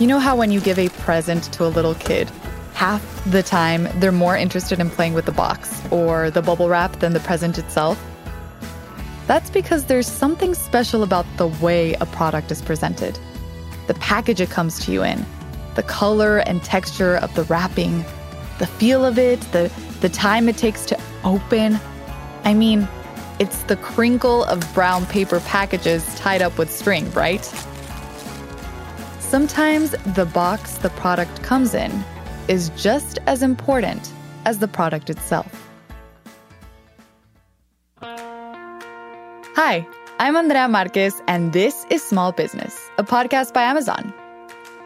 You know how when you give a present to a little kid, half the time they're more interested in playing with the box or the bubble wrap than the present itself? That's because there's something special about the way a product is presented, the package it comes to you in, the color and texture of the wrapping, the feel of it, the, the time it takes to open. I mean, it's the crinkle of brown paper packages tied up with string, right? Sometimes the box the product comes in is just as important as the product itself. Hi, I'm Andrea Marquez, and this is Small Business, a podcast by Amazon.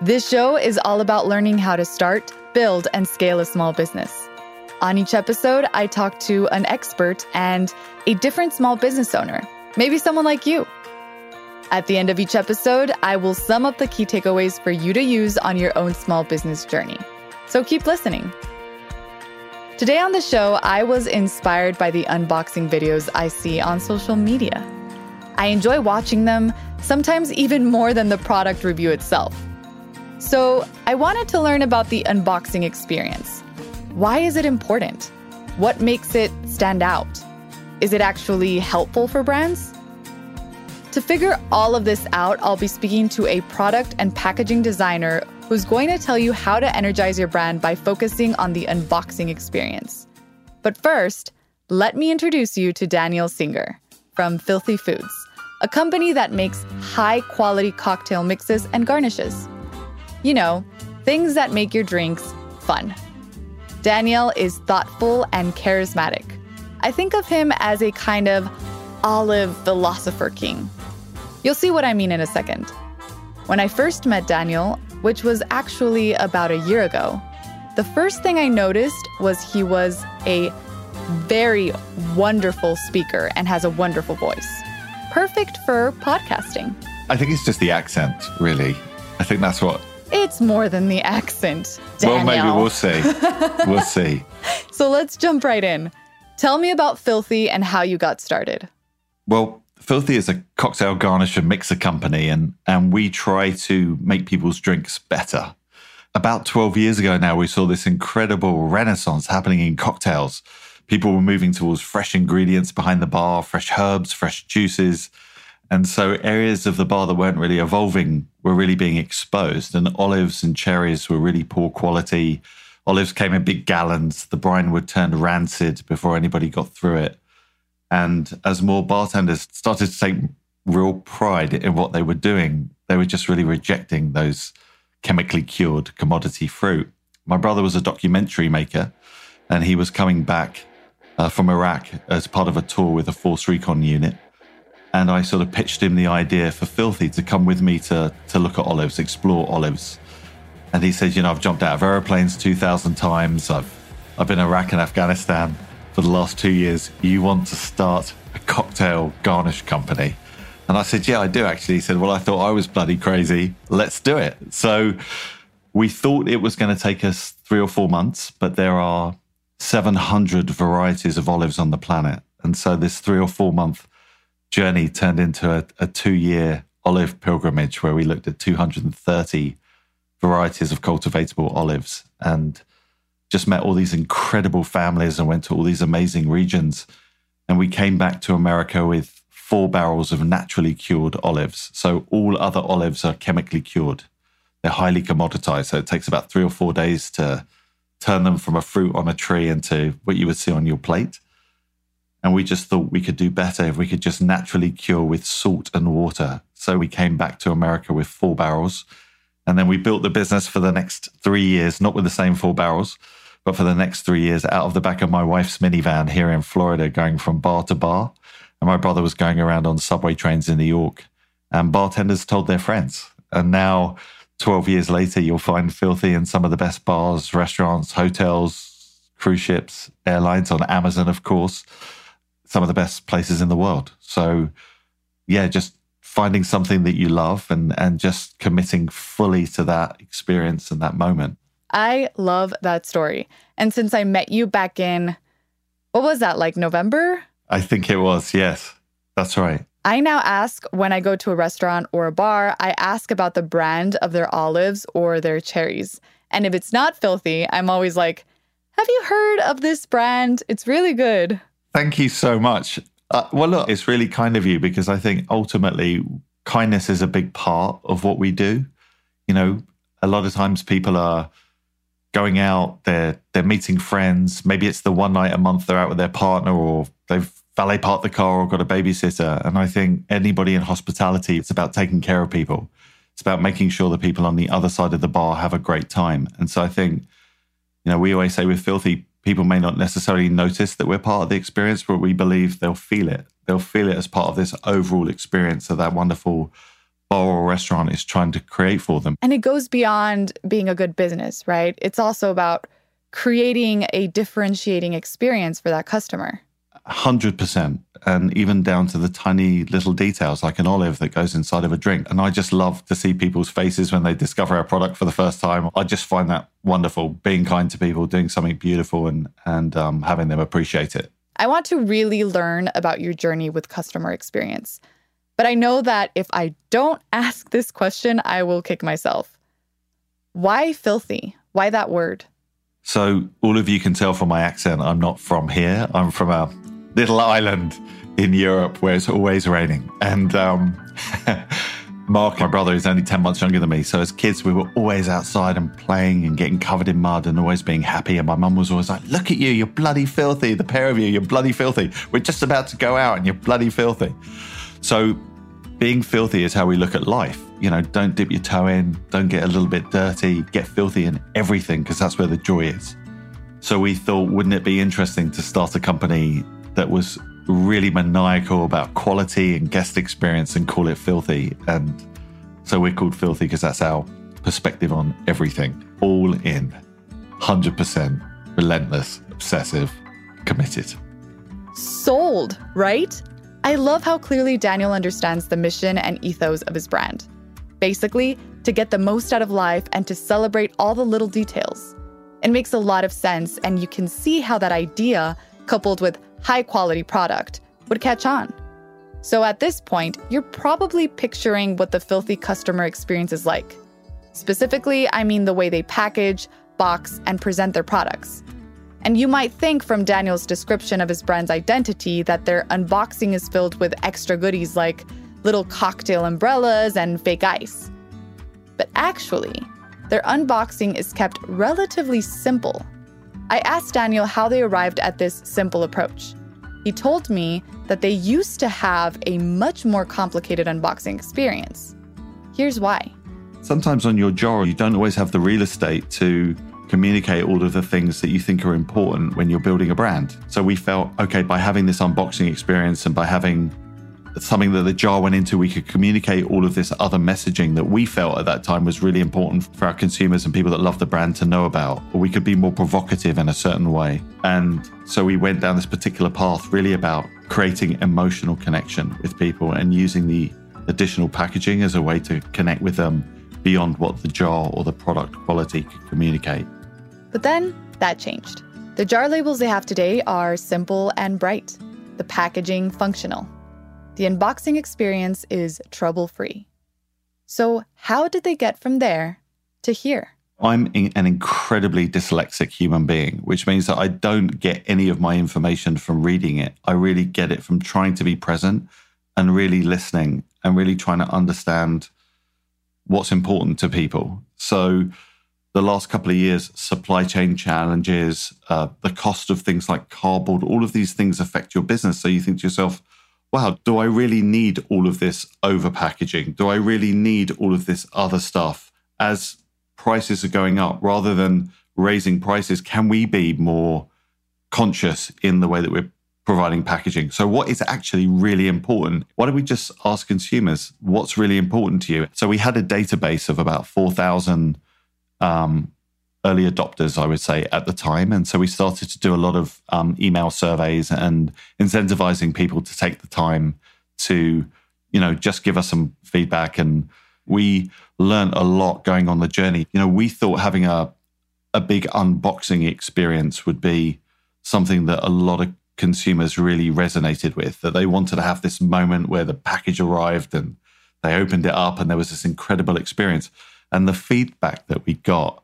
This show is all about learning how to start, build, and scale a small business. On each episode, I talk to an expert and a different small business owner, maybe someone like you. At the end of each episode, I will sum up the key takeaways for you to use on your own small business journey. So keep listening. Today on the show, I was inspired by the unboxing videos I see on social media. I enjoy watching them, sometimes even more than the product review itself. So I wanted to learn about the unboxing experience. Why is it important? What makes it stand out? Is it actually helpful for brands? To figure all of this out, I'll be speaking to a product and packaging designer who's going to tell you how to energize your brand by focusing on the unboxing experience. But first, let me introduce you to Daniel Singer from Filthy Foods, a company that makes high quality cocktail mixes and garnishes. You know, things that make your drinks fun. Daniel is thoughtful and charismatic. I think of him as a kind of olive philosopher king You'll see what I mean in a second. When I first met Daniel, which was actually about a year ago, the first thing I noticed was he was a very wonderful speaker and has a wonderful voice. Perfect for podcasting. I think it's just the accent, really. I think that's what. It's more than the accent. Daniel. Well, maybe we'll see. we'll see. So let's jump right in. Tell me about Filthy and how you got started. Well, Filthy is a cocktail garnish and mixer company, and, and we try to make people's drinks better. About 12 years ago now, we saw this incredible renaissance happening in cocktails. People were moving towards fresh ingredients behind the bar, fresh herbs, fresh juices. And so areas of the bar that weren't really evolving were really being exposed. And olives and cherries were really poor quality. Olives came in big gallons. The brine would turn rancid before anybody got through it. And as more bartenders started to take real pride in what they were doing, they were just really rejecting those chemically cured commodity fruit. My brother was a documentary maker, and he was coming back uh, from Iraq as part of a tour with a Force Recon unit. And I sort of pitched him the idea for Filthy to come with me to, to look at olives, explore olives. And he said, You know, I've jumped out of aeroplanes 2,000 times. I've, I've been in Iraq and Afghanistan for the last two years, you want to start a cocktail garnish company. And I said, Yeah, I do actually. He said, Well, I thought I was bloody crazy. Let's do it. So we thought it was going to take us three or four months, but there are 700 varieties of olives on the planet. And so this three or four month journey turned into a, a two year olive pilgrimage where we looked at 230 varieties of cultivatable olives. And just met all these incredible families and went to all these amazing regions. And we came back to America with four barrels of naturally cured olives. So all other olives are chemically cured. They're highly commoditized. So it takes about three or four days to turn them from a fruit on a tree into what you would see on your plate. And we just thought we could do better if we could just naturally cure with salt and water. So we came back to America with four barrels. And then we built the business for the next three years, not with the same four barrels, but for the next three years out of the back of my wife's minivan here in Florida, going from bar to bar. And my brother was going around on subway trains in New York, and bartenders told their friends. And now, 12 years later, you'll find Filthy in some of the best bars, restaurants, hotels, cruise ships, airlines, on Amazon, of course, some of the best places in the world. So, yeah, just finding something that you love and, and just committing fully to that experience and that moment. I love that story. And since I met you back in, what was that, like November? I think it was, yes. That's right. I now ask when I go to a restaurant or a bar, I ask about the brand of their olives or their cherries. And if it's not filthy, I'm always like, Have you heard of this brand? It's really good. Thank you so much. Uh, well, look, it's really kind of you because I think ultimately kindness is a big part of what we do. You know, a lot of times people are going out, they're they're meeting friends. Maybe it's the one night a month they're out with their partner, or they've valet parked the car or got a babysitter. And I think anybody in hospitality, it's about taking care of people. It's about making sure the people on the other side of the bar have a great time. And so I think, you know, we always say with Filthy, people may not necessarily notice that we're part of the experience, but we believe they'll feel it. They'll feel it as part of this overall experience of that wonderful bar or restaurant is trying to create for them. And it goes beyond being a good business, right? It's also about creating a differentiating experience for that customer. 100% and even down to the tiny little details like an olive that goes inside of a drink. And i just love to see people's faces when they discover our product for the first time. I just find that wonderful being kind to people doing something beautiful and and um, having them appreciate it. I want to really learn about your journey with customer experience. But i know that if i don't ask this question i will kick myself. Why filthy? Why that word? So all of you can tell from my accent i'm not from here. I'm from a little island in Europe where it's always raining. And um, Mark, my brother, is only 10 months younger than me. So as kids, we were always outside and playing and getting covered in mud and always being happy. And my mum was always like, Look at you, you're bloody filthy. The pair of you, you're bloody filthy. We're just about to go out and you're bloody filthy. So being filthy is how we look at life. You know, don't dip your toe in, don't get a little bit dirty, get filthy in everything because that's where the joy is. So we thought, wouldn't it be interesting to start a company that was really maniacal about quality and guest experience and call it filthy. And so we're called filthy because that's our perspective on everything. All in, 100% relentless, obsessive, committed. Sold, right? I love how clearly Daniel understands the mission and ethos of his brand. Basically, to get the most out of life and to celebrate all the little details. It makes a lot of sense, and you can see how that idea, coupled with high quality product would catch on. So at this point, you're probably picturing what the filthy customer experience is like. Specifically, I mean the way they package, box, and present their products. And you might think from Daniel's description of his brand's identity that their unboxing is filled with extra goodies like little cocktail umbrellas and fake ice. But actually, their unboxing is kept relatively simple I asked Daniel how they arrived at this simple approach. He told me that they used to have a much more complicated unboxing experience. Here's why. Sometimes on your jar, you don't always have the real estate to communicate all of the things that you think are important when you're building a brand. So we felt, okay, by having this unboxing experience and by having something that the jar went into, we could communicate all of this other messaging that we felt at that time was really important for our consumers and people that love the brand to know about. Or we could be more provocative in a certain way. And so we went down this particular path, really about creating emotional connection with people and using the additional packaging as a way to connect with them beyond what the jar or the product quality could communicate. But then that changed. The jar labels they have today are simple and bright, the packaging functional. The unboxing experience is trouble free. So, how did they get from there to here? I'm an incredibly dyslexic human being, which means that I don't get any of my information from reading it. I really get it from trying to be present and really listening and really trying to understand what's important to people. So, the last couple of years, supply chain challenges, uh, the cost of things like cardboard, all of these things affect your business. So, you think to yourself, wow, do I really need all of this over packaging? Do I really need all of this other stuff? As prices are going up, rather than raising prices, can we be more conscious in the way that we're providing packaging? So, what is actually really important? Why don't we just ask consumers what's really important to you? So, we had a database of about 4,000 um, early adopters, I would say, at the time. And so we started to do a lot of um, email surveys and incentivizing people to take the time to, you know, just give us some feedback. And we learned a lot going on the journey. You know, we thought having a, a big unboxing experience would be something that a lot of consumers really resonated with, that they wanted to have this moment where the package arrived and they opened it up and there was this incredible experience. And the feedback that we got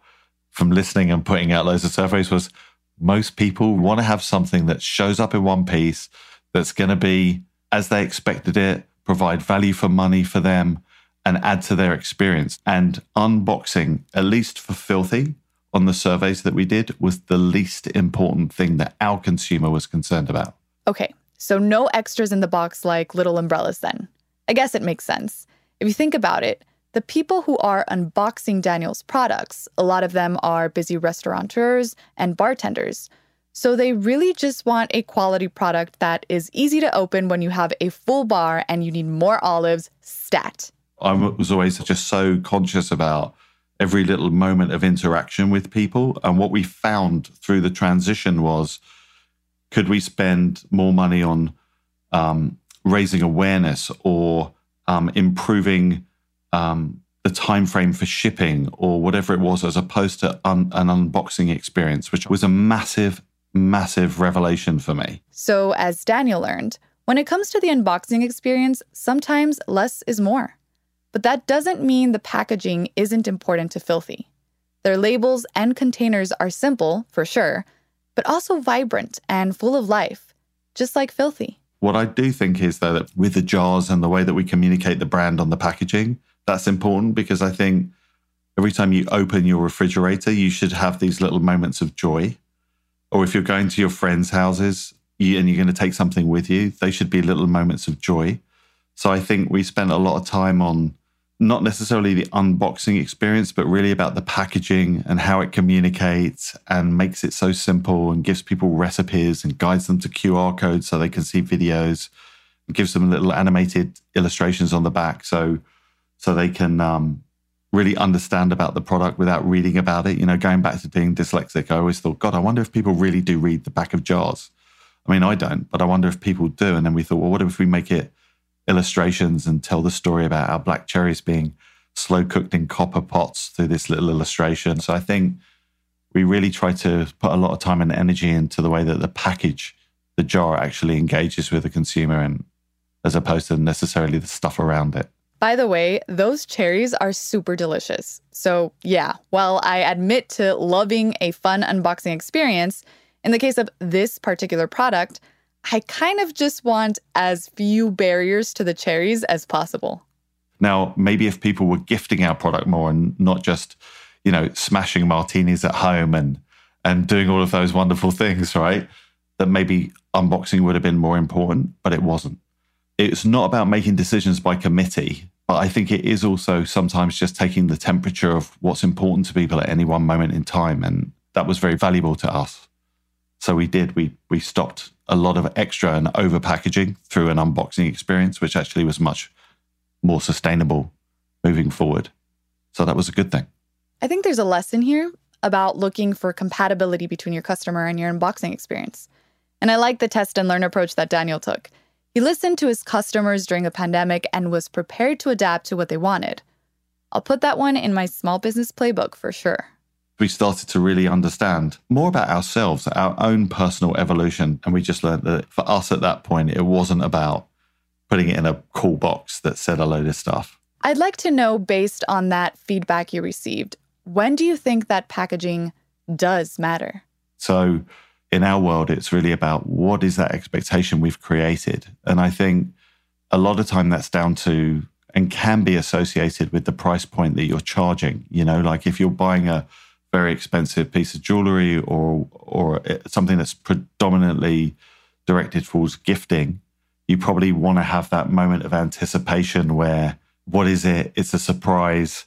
from listening and putting out loads of surveys was most people want to have something that shows up in one piece that's going to be as they expected it, provide value for money for them, and add to their experience. And unboxing, at least for Filthy, on the surveys that we did, was the least important thing that our consumer was concerned about. Okay, so no extras in the box like little umbrellas then. I guess it makes sense. If you think about it, the people who are unboxing Daniel's products, a lot of them are busy restaurateurs and bartenders. So they really just want a quality product that is easy to open when you have a full bar and you need more olives, stat. I was always just so conscious about every little moment of interaction with people. And what we found through the transition was could we spend more money on um, raising awareness or um, improving um, the time frame for shipping or whatever it was, as opposed to un- an unboxing experience, which was a massive, massive revelation for me. So, as Daniel learned, when it comes to the unboxing experience, sometimes less is more. But that doesn't mean the packaging isn't important to Filthy. Their labels and containers are simple, for sure, but also vibrant and full of life, just like Filthy. What I do think is, though, that with the jars and the way that we communicate the brand on the packaging, that's important because I think every time you open your refrigerator, you should have these little moments of joy. Or if you're going to your friends' houses and you're going to take something with you, they should be little moments of joy. So I think we spent a lot of time on not necessarily the unboxing experience, but really about the packaging and how it communicates and makes it so simple and gives people recipes and guides them to QR codes so they can see videos and gives them little animated illustrations on the back so so they can um, really understand about the product without reading about it. You know, going back to being dyslexic, I always thought, God, I wonder if people really do read the back of jars. I mean, I don't, but I wonder if people do. And then we thought, well, what if we make it illustrations and tell the story about our black cherries being slow cooked in copper pots through this little illustration. So I think we really try to put a lot of time and energy into the way that the package, the jar actually engages with the consumer and as opposed to necessarily the stuff around it. By the way, those cherries are super delicious. So, yeah, while I admit to loving a fun unboxing experience, in the case of this particular product, I kind of just want as few barriers to the cherries as possible. Now, maybe if people were gifting our product more and not just, you know, smashing martinis at home and and doing all of those wonderful things, right? That maybe unboxing would have been more important, but it wasn't. It's not about making decisions by committee, but I think it is also sometimes just taking the temperature of what's important to people at any one moment in time. And that was very valuable to us. So we did, we we stopped a lot of extra and over packaging through an unboxing experience, which actually was much more sustainable moving forward. So that was a good thing. I think there's a lesson here about looking for compatibility between your customer and your unboxing experience. And I like the test and learn approach that Daniel took. He listened to his customers during a pandemic and was prepared to adapt to what they wanted. I'll put that one in my small business playbook for sure we started to really understand more about ourselves, our own personal evolution. And we just learned that for us at that point, it wasn't about putting it in a cool box that said a load of stuff. I'd like to know, based on that feedback you received, when do you think that packaging does matter? So, in our world, it's really about what is that expectation we've created. And I think a lot of time that's down to and can be associated with the price point that you're charging. You know, like if you're buying a very expensive piece of jewelry or or something that's predominantly directed towards gifting, you probably want to have that moment of anticipation where what is it? It's a surprise.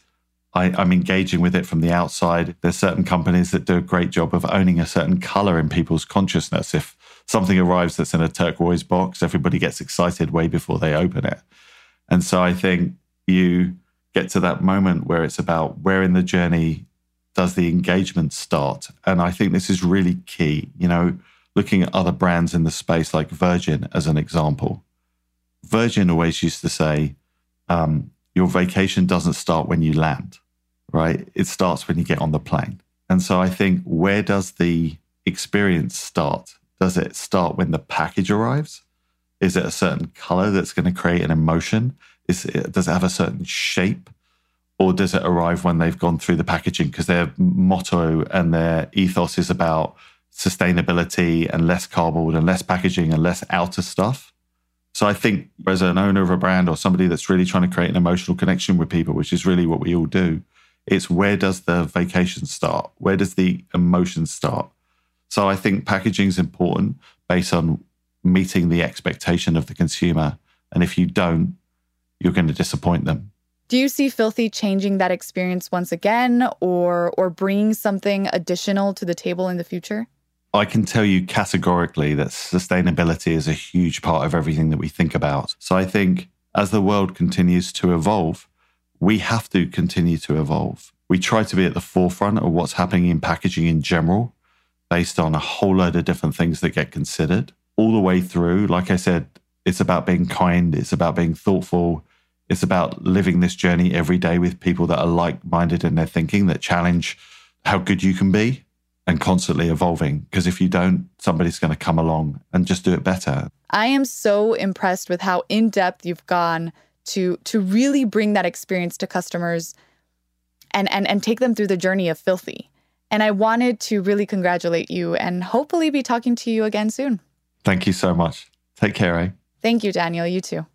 I, am engaging with it from the outside. There's certain companies that do a great job of owning a certain color in people's consciousness. If something arrives that's in a turquoise box, everybody gets excited way before they open it. And so I think you get to that moment where it's about where in the journey does the engagement start? And I think this is really key. You know, looking at other brands in the space like Virgin as an example. Virgin always used to say, um, your vacation doesn't start when you land, right? It starts when you get on the plane. And so I think where does the experience start? Does it start when the package arrives? Is it a certain color that's going to create an emotion? Is it, does it have a certain shape? Or does it arrive when they've gone through the packaging? Because their motto and their ethos is about sustainability and less cardboard and less packaging and less outer stuff. So I think as an owner of a brand or somebody that's really trying to create an emotional connection with people, which is really what we all do, it's where does the vacation start? Where does the emotion start? So I think packaging is important based on meeting the expectation of the consumer. And if you don't, you're going to disappoint them. Do you see Filthy changing that experience once again or or bringing something additional to the table in the future? I can tell you categorically that sustainability is a huge part of everything that we think about. So I think as the world continues to evolve, we have to continue to evolve. We try to be at the forefront of what's happening in packaging in general, based on a whole load of different things that get considered all the way through. Like I said, it's about being kind, it's about being thoughtful, it's about living this journey every day with people that are like minded in their thinking, that challenge how good you can be and constantly evolving. Because if you don't, somebody's going to come along and just do it better. I am so impressed with how in depth you've gone to to really bring that experience to customers and and and take them through the journey of filthy. And I wanted to really congratulate you and hopefully be talking to you again soon. Thank you so much. Take care, eh? Thank you, Daniel. You too.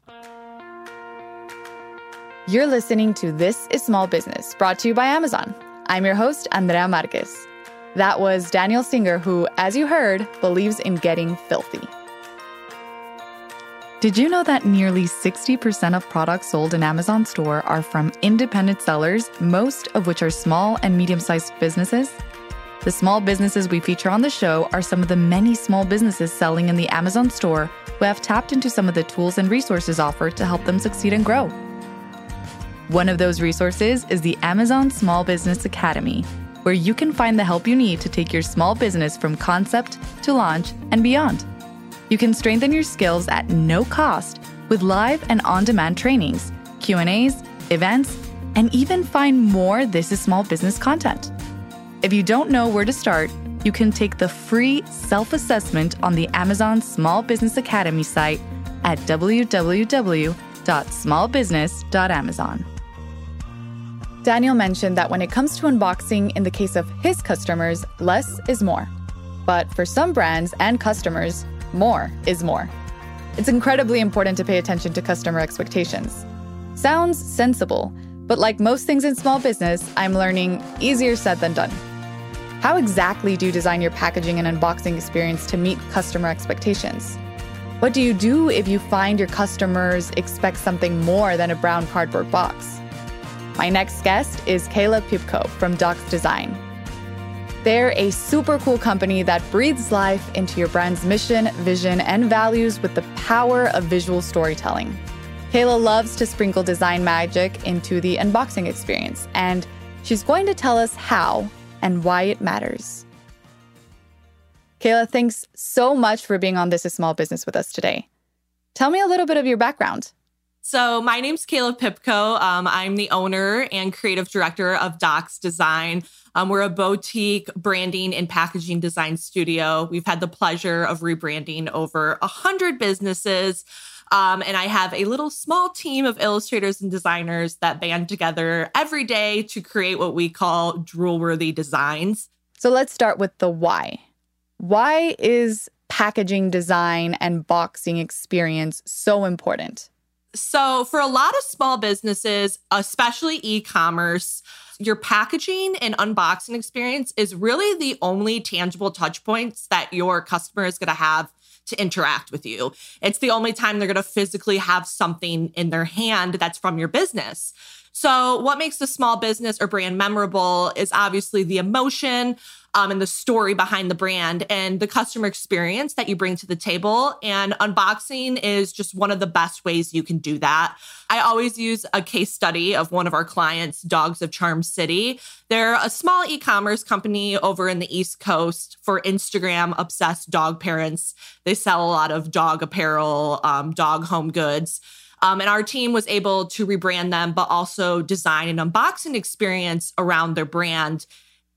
You're listening to This is Small Business, brought to you by Amazon. I'm your host, Andrea Marquez. That was Daniel Singer, who, as you heard, believes in getting filthy. Did you know that nearly 60% of products sold in Amazon store are from independent sellers, most of which are small and medium sized businesses? The small businesses we feature on the show are some of the many small businesses selling in the Amazon store who have tapped into some of the tools and resources offered to help them succeed and grow. One of those resources is the Amazon Small Business Academy, where you can find the help you need to take your small business from concept to launch and beyond. You can strengthen your skills at no cost with live and on-demand trainings, Q&As, events, and even find more This is Small Business content. If you don't know where to start, you can take the free self-assessment on the Amazon Small Business Academy site at www.smallbusiness.amazon. Daniel mentioned that when it comes to unboxing, in the case of his customers, less is more. But for some brands and customers, more is more. It's incredibly important to pay attention to customer expectations. Sounds sensible, but like most things in small business, I'm learning easier said than done. How exactly do you design your packaging and unboxing experience to meet customer expectations? What do you do if you find your customers expect something more than a brown cardboard box? My next guest is Kaila Piepkow from Dox Design. They're a super cool company that breathes life into your brand's mission, vision, and values with the power of visual storytelling. Kaila loves to sprinkle design magic into the unboxing experience, and she's going to tell us how and why it matters. Kaila, thanks so much for being on This is Small Business with us today. Tell me a little bit of your background. So, my name's Kaila Piepkow. Um, I'm the owner and creative director of Dox Design. Um, we're a boutique branding and packaging design studio. We've had the pleasure of rebranding over 100 businesses. Um, and I have a little small team of illustrators and designers that band together every day to create what we call drool worthy designs. So, let's start with the why. Why is packaging design and boxing experience so important? So, for a lot of small businesses, especially e commerce, your packaging and unboxing experience is really the only tangible touch points that your customer is going to have to interact with you. It's the only time they're going to physically have something in their hand that's from your business. So, what makes a small business or brand memorable is obviously the emotion, um, and the story behind the brand and the customer experience that you bring to the table. And unboxing is just one of the best ways you can do that. I always use a case study of one of our clients, Dogs of Charm City. They're a small e commerce company over in the East Coast for Instagram obsessed dog parents. They sell a lot of dog apparel, um, dog home goods. Um, and our team was able to rebrand them, but also design an unboxing experience around their brand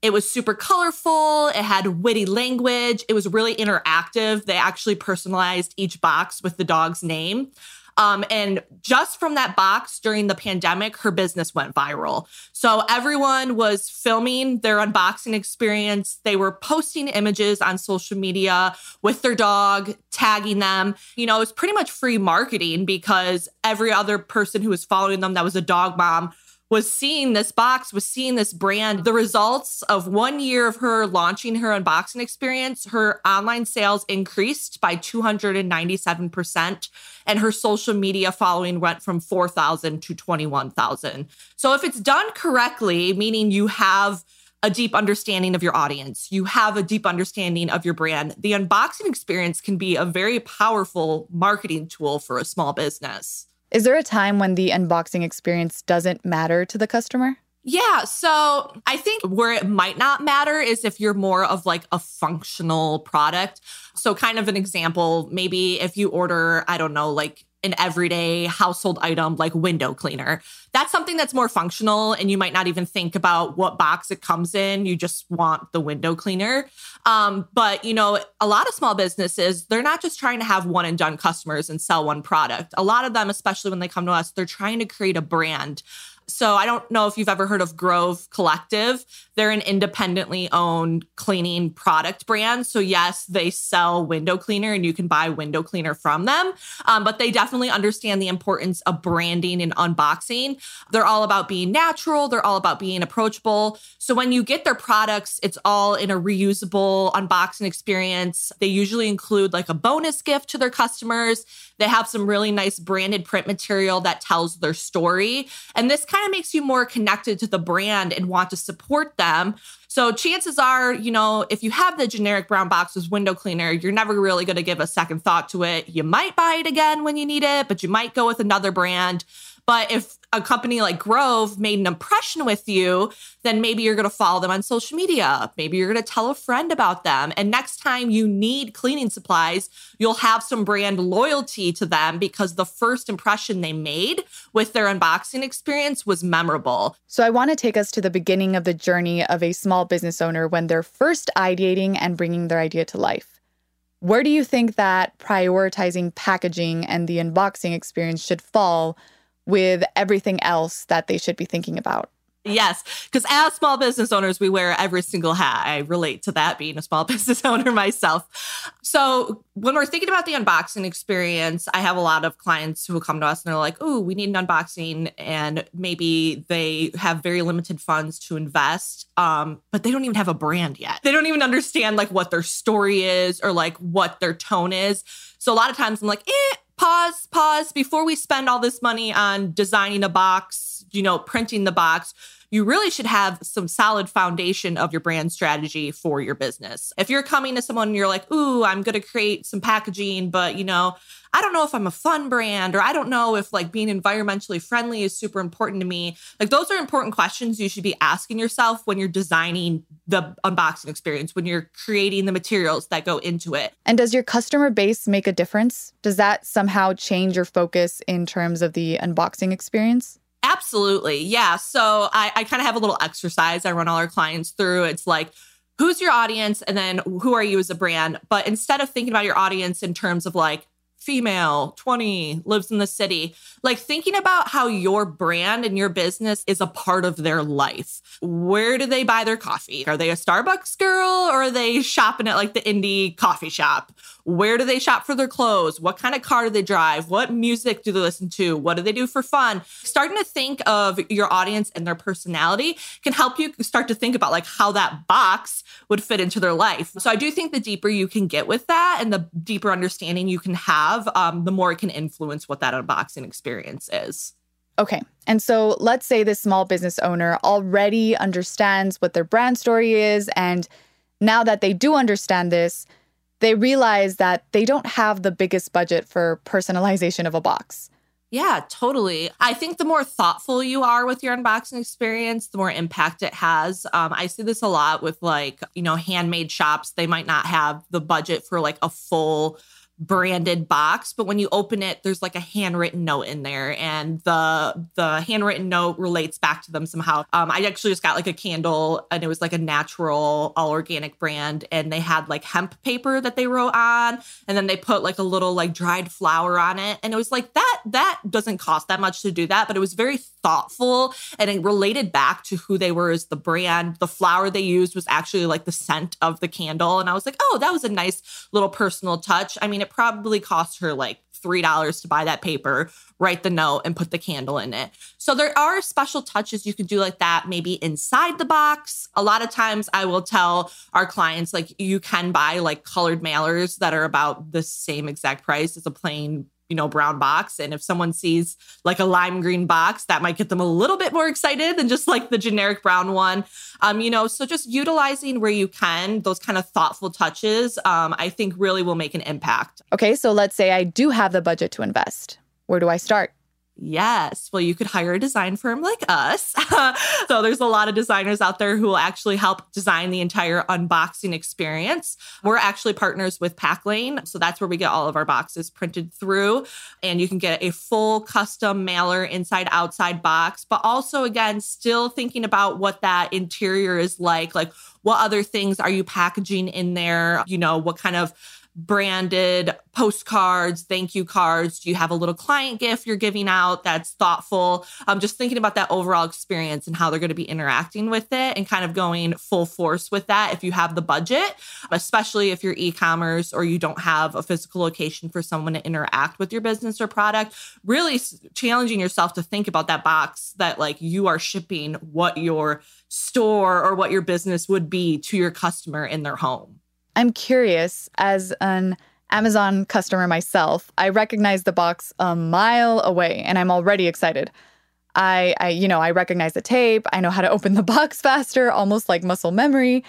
It was super colorful. It had witty language. It was really interactive. They actually personalized each box with the dog's name. Um, and just from that box during the pandemic, her business went viral. So everyone was filming their unboxing experience. They were posting images on social media with their dog, tagging them. You know, it was pretty much free marketing because every other person who was following them that was a dog mom was seeing this box, was seeing this brand. The results of one year of her launching her unboxing experience, her online sales increased by 297%, and her social media following went from 4,000 to 21,000. So if it's done correctly, meaning you have a deep understanding of your audience, you have a deep understanding of your brand, the unboxing experience can be a very powerful marketing tool for a small business. Is there a time when the unboxing experience doesn't matter to the customer? Yeah. So I think where it might not matter is if you're more of like a functional product. So, kind of an example, maybe if you order, I don't know, like an everyday household item like window cleaner. That's something that's more functional, and you might not even think about what box it comes in. You just want the window cleaner. Um, but you know, a lot of small businesses, they're not just trying to have one and done customers and sell one product. A lot of them, especially when they come to us, they're trying to create a brand. So I don't know if you've ever heard of Grove Collective. They're an independently owned cleaning product brand. So yes, they sell window cleaner and you can buy window cleaner from them. Um, but they definitely understand the importance of branding and unboxing. They're all about being natural. They're all about being approachable. So when you get their products, it's all in a reusable unboxing experience. They usually include like a bonus gift to their customers. They have some really nice branded print material that tells their story. And this kind of makes you more connected to the brand and want to support them. So chances are, you know, if you have the generic brown boxes window cleaner, you're never really going to give a second thought to it. You might buy it again when you need it, but you might go with another brand. But if a company like Grove made an impression with you, then maybe you're going to follow them on social media. Maybe you're going to tell a friend about them. And next time you need cleaning supplies, you'll have some brand loyalty to them because the first impression they made with their unboxing experience was memorable. So I want to take us to the beginning of the journey of a small business owner when they're first ideating and bringing their idea to life. Where do you think that prioritizing packaging and the unboxing experience should fall with everything else that they should be thinking about. Yes, because as small business owners, we wear every single hat. I relate to that being a small business owner myself. So, when we're thinking about the unboxing experience, I have a lot of clients who come to us and they're like, Oh, we need an unboxing. And maybe they have very limited funds to invest, um, but they don't even have a brand yet. They don't even understand like what their story is or like what their tone is. So, a lot of times I'm like, eh, pause, pause before we spend all this money on designing a box, you know, printing the box. You really should have some solid foundation of your brand strategy for your business. If you're coming to someone and you're like, "Ooh, I'm going to create some packaging, but you know, I don't know if I'm a fun brand or I don't know if like being environmentally friendly is super important to me. Like those are important questions you should be asking yourself when you're designing the unboxing experience, when you're creating the materials that go into it. And does your customer base make a difference? Does that somehow change your focus in terms of the unboxing experience? Absolutely. Yeah. So I, I kind of have a little exercise I run all our clients through. It's like, who's your audience? And then who are you as a brand? But instead of thinking about your audience in terms of like, female, 20, lives in the city. Like thinking about how your brand and your business is a part of their life. Where do they buy their coffee? Are they a Starbucks girl or are they shopping at like the indie coffee shop? Where do they shop for their clothes? What kind of car do they drive? What music do they listen to? What do they do for fun? Starting to think of your audience and their personality can help you start to think about like how that box would fit into their life. So I do think the deeper you can get with that and the deeper understanding you can have um, the more it can influence what that unboxing experience is. Okay. And so let's say this small business owner already understands what their brand story is. And now that they do understand this, they realize that they don't have the biggest budget for personalization of a box. Yeah, totally. I think the more thoughtful you are with your unboxing experience, the more impact it has. Um, I see this a lot with like, you know, handmade shops. They might not have the budget for like a full branded box but when you open it there's like a handwritten note in there and the the handwritten note relates back to them somehow. Um, i actually just got like a candle and it was like a natural all organic brand and they had like hemp paper that they wrote on and then they put like a little like dried flower on it and it was like that that doesn't cost that much to do that but it was very thoughtful and it related back to who they were as the brand. The flower they used was actually like the scent of the candle and i was like oh that was a nice little personal touch. I mean it probably cost her like $3 to buy that paper, write the note, and put the candle in it. So there are special touches you can do like that, maybe inside the box. A lot of times I will tell our clients, like, you can buy like colored mailers that are about the same exact price as a plain you know, brown box. And if someone sees like a lime green box, that might get them a little bit more excited than just like the generic brown one. Um, you know, so just utilizing where you can those kind of thoughtful touches, um, I think really will make an impact. Okay, so let's say I do have the budget to invest. Where do I start? Yes. Well, you could hire a design firm like us. so there's a lot of designers out there who will actually help design the entire unboxing experience. We're actually partners with Packlane. So that's where we get all of our boxes printed through. And you can get a full custom mailer inside outside box, but also again, still thinking about what that interior is like. Like what other things are you packaging in there? You know, what kind of branded postcards, thank you cards? Do you have a little client gift you're giving out that's thoughtful? I'm um, just thinking about that overall experience and how they're going to be interacting with it and kind of going full force with that if you have the budget, especially if you're e commerce or you don't have a physical location for someone to interact with your business or product. Really challenging yourself to think about that box that like you are shipping what your store or what your business would be to your customer in their home. I'm curious as an Amazon customer myself, I recognize the box a mile away and I'm already excited. I, I, you know, I recognize the tape. I know how to open the box faster, almost like muscle memory.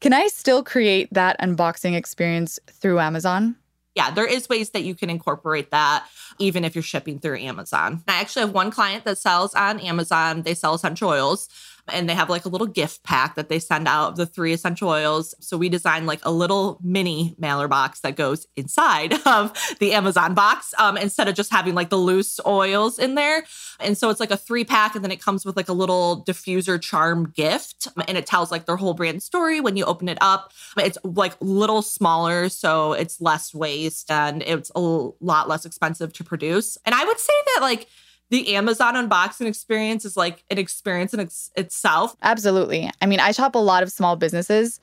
Can I still create that unboxing experience through Amazon? Yeah, there is ways that you can incorporate that even if you're shipping through Amazon. I actually have one client that sells on Amazon. They sell essential oils and they have like a little gift pack that they send out of the three essential oils. So we designed like a little mini mailer box that goes inside of the Amazon box um, instead of just having like the loose oils in there. And so it's like a three pack, and then it comes with like a little diffuser charm gift, and it tells like their whole brand story when you open it up. It's like little smaller, so it's less waste and it's a lot less expensive to produce. And I would say that like the Amazon unboxing experience is like an experience in ex- itself. Absolutely. I mean, I shop a lot of small businesses.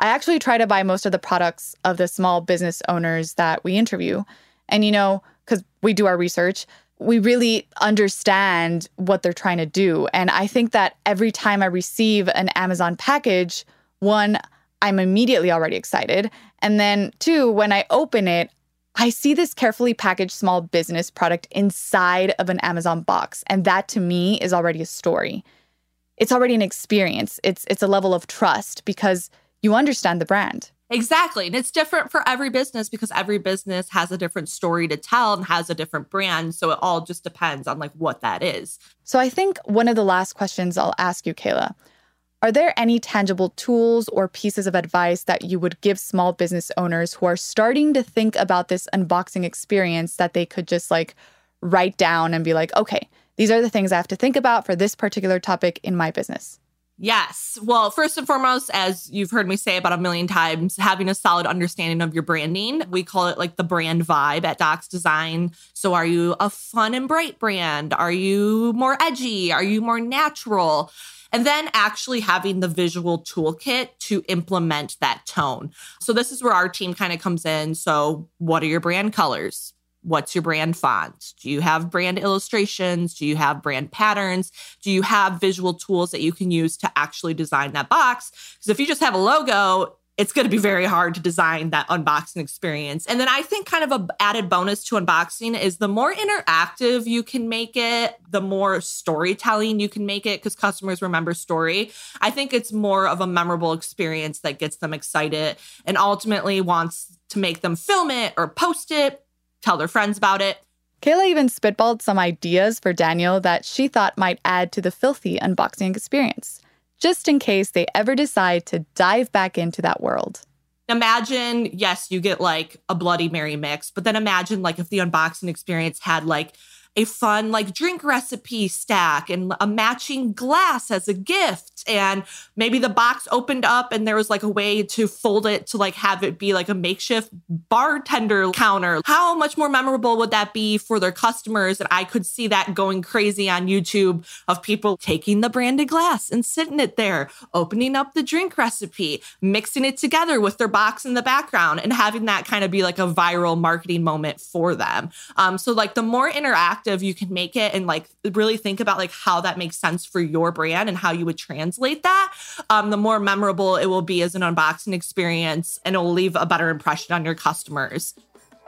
I actually try to buy most of the products of the small business owners that we interview. And, you know, because we do our research, we really understand what they're trying to do. And I think that every time I receive an Amazon package, one, I'm immediately already excited. And then two, when I open it, I see this carefully packaged small business product inside of an Amazon box, and that to me is already a story. It's already an experience. It's it's a level of trust because you understand the brand. Exactly. And it's different for every business because every business has a different story to tell and has a different brand. So it all just depends on like what that is. So I think one of the last questions I'll ask you, Kaila, are there any tangible tools or pieces of advice that you would give small business owners who are starting to think about this unboxing experience that they could just like write down and be like, okay, these are the things I have to think about for this particular topic in my business? Yes. Well, first and foremost, as you've heard me say about a million times, having a solid understanding of your branding. We call it like the brand vibe at Dox Design. So, are you a fun and bright brand? Are you more edgy? Are you more natural? And then actually having the visual toolkit to implement that tone. So, this is where our team kind of comes in. So, what are your brand colors? What's your brand font? Do you have brand illustrations? Do you have brand patterns? Do you have visual tools that you can use to actually design that box? Because if you just have a logo, it's going to be very hard to design that unboxing experience. And then I think kind of a added bonus to unboxing is the more interactive you can make it, the more storytelling you can make it because customers remember story. I think it's more of a memorable experience that gets them excited and ultimately wants to make them film it or post it, tell their friends about it. Kaila even spitballed some ideas for Daniel that she thought might add to the filthy unboxing experience just in case they ever decide to dive back into that world. imagine, yes, you get like a Bloody Mary mix, but then imagine like if the unboxing experience had like a fun like drink recipe stack and a matching glass as a gift. And maybe the box opened up and there was like a way to fold it to like have it be like a makeshift bartender counter. How much more memorable would that be for their customers? And i could see that going crazy on youtube of people taking the branded glass and sitting it there opening up the drink recipe mixing it together with their box in the background and having that kind of be like a viral marketing moment for them. Um, so like the more interactive you can make it and like really think about like how that makes sense for your brand and how you would translate that, um, the more memorable it will be as an unboxing experience and it will leave a better impression on your customers.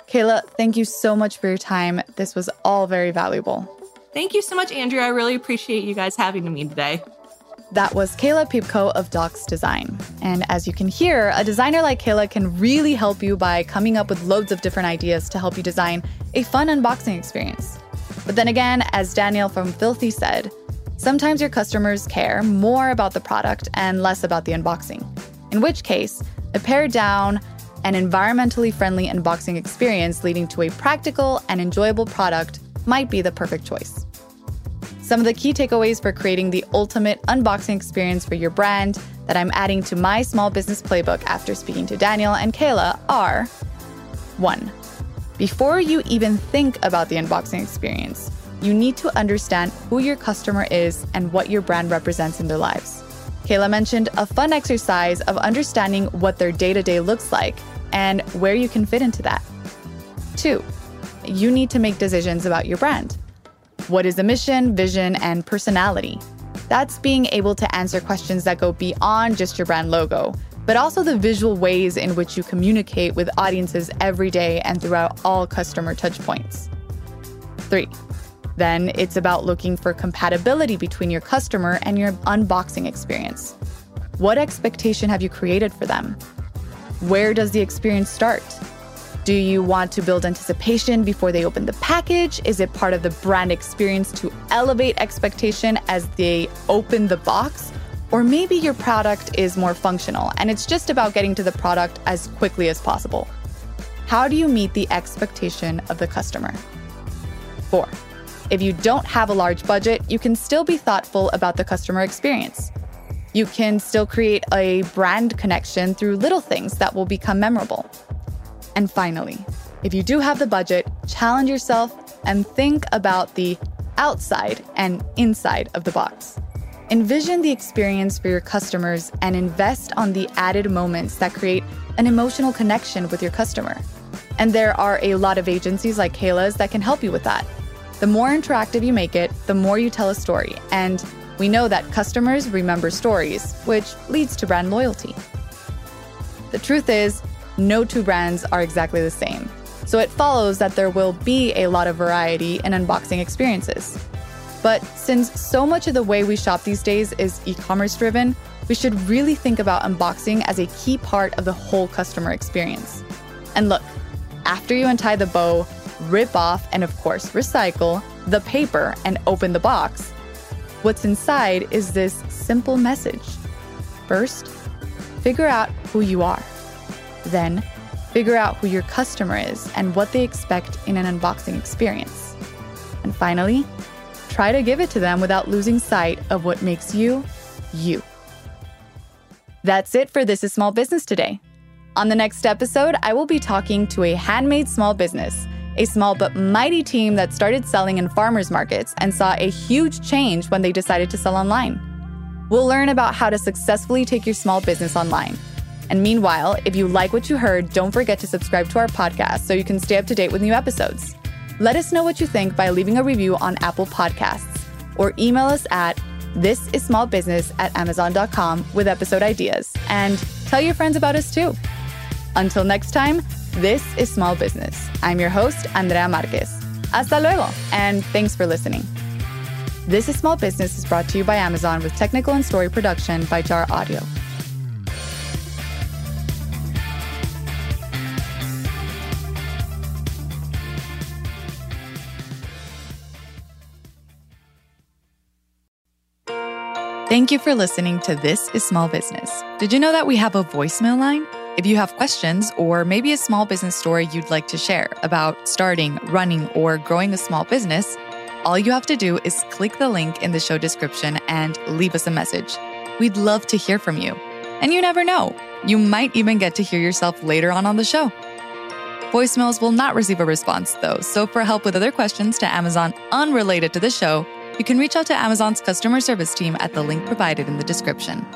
Kaila, thank you so much for your time. This was all very valuable. Thank you so much, Andrea. I really appreciate you guys having me today. That was Kaila Piepkow of Dox Design. And as you can hear, a designer like Kaila can really help you by coming up with loads of different ideas to help you design a fun unboxing experience. But then again, as Daniel from Filthy said, sometimes your customers care more about the product and less about the unboxing. In which case, a pared down and environmentally friendly unboxing experience leading to a practical and enjoyable product might be the perfect choice. Some of the key takeaways for creating the ultimate unboxing experience for your brand that I'm adding to my small business playbook after speaking to Daniel and Kaila are 1. Before you even think about the unboxing experience, you need to understand who your customer is and what your brand represents in their lives. Kaila mentioned a fun exercise of understanding what their day to day looks like and where you can fit into that. Two, you need to make decisions about your brand. What is the mission, vision, and personality? That's being able to answer questions that go beyond just your brand logo, but also the visual ways in which you communicate with audiences every day and throughout all customer touchpoints. Three, then it's about looking for compatibility between your customer and your unboxing experience. What expectation have you created for them? Where does the experience start? Do you want to build anticipation before they open the package? Is it part of the brand experience to elevate expectation as they open the box? Or maybe your product is more functional and it's just about getting to the product as quickly as possible. How do you meet the expectation of the customer? Four, if you don't have a large budget, you can still be thoughtful about the customer experience. You can still create a brand connection through little things that will become memorable. And finally, if you do have the budget, challenge yourself and think about the outside and inside of the box. Envision the experience for your customers and invest on the added moments that create an emotional connection with your customer. And there are a lot of agencies like Kaila's that can help you with that. The more interactive you make it, the more you tell a story. And we know that customers remember stories, which leads to brand loyalty. The truth is, no two brands are exactly the same. So it follows that there will be a lot of variety in unboxing experiences. But since so much of the way we shop these days is e commerce driven, we should really think about unboxing as a key part of the whole customer experience. And look, after you untie the bow, rip off, and of course, recycle the paper and open the box, what's inside is this simple message. First, figure out who you are. Then, figure out who your customer is and what they expect in an unboxing experience. And finally, try to give it to them without losing sight of what makes you, you. That's it for This is Small Business today. On the next episode, I will be talking to a handmade small business, a small but mighty team that started selling in farmers markets and saw a huge change when they decided to sell online. We'll learn about how to successfully take your small business online. And meanwhile, if you like what you heard, don't forget to subscribe to our podcast so you can stay up to date with new episodes. Let us know what you think by leaving a review on Apple Podcasts or email us at this is small business at amazon.com with episode ideas and tell your friends about us too. Until next time, this is small business. I'm your host, Andrea Marquez. Hasta luego, and thanks for listening. This is Small Business is brought to you by Amazon with technical and story production by Jar Audio. Thank you for listening to This is Small Business. Did you know that we have a voicemail line? If you have questions or maybe a small business story you'd like to share about starting, running, or growing a small business, all you have to do is click the link in the show description and leave us a message. We'd love to hear from you. And you never know, you might even get to hear yourself later on on the show. Voicemails will not receive a response, though, so for help with other questions to Amazon unrelated to the show, you can reach out to Amazon's customer service team at the link provided in the description.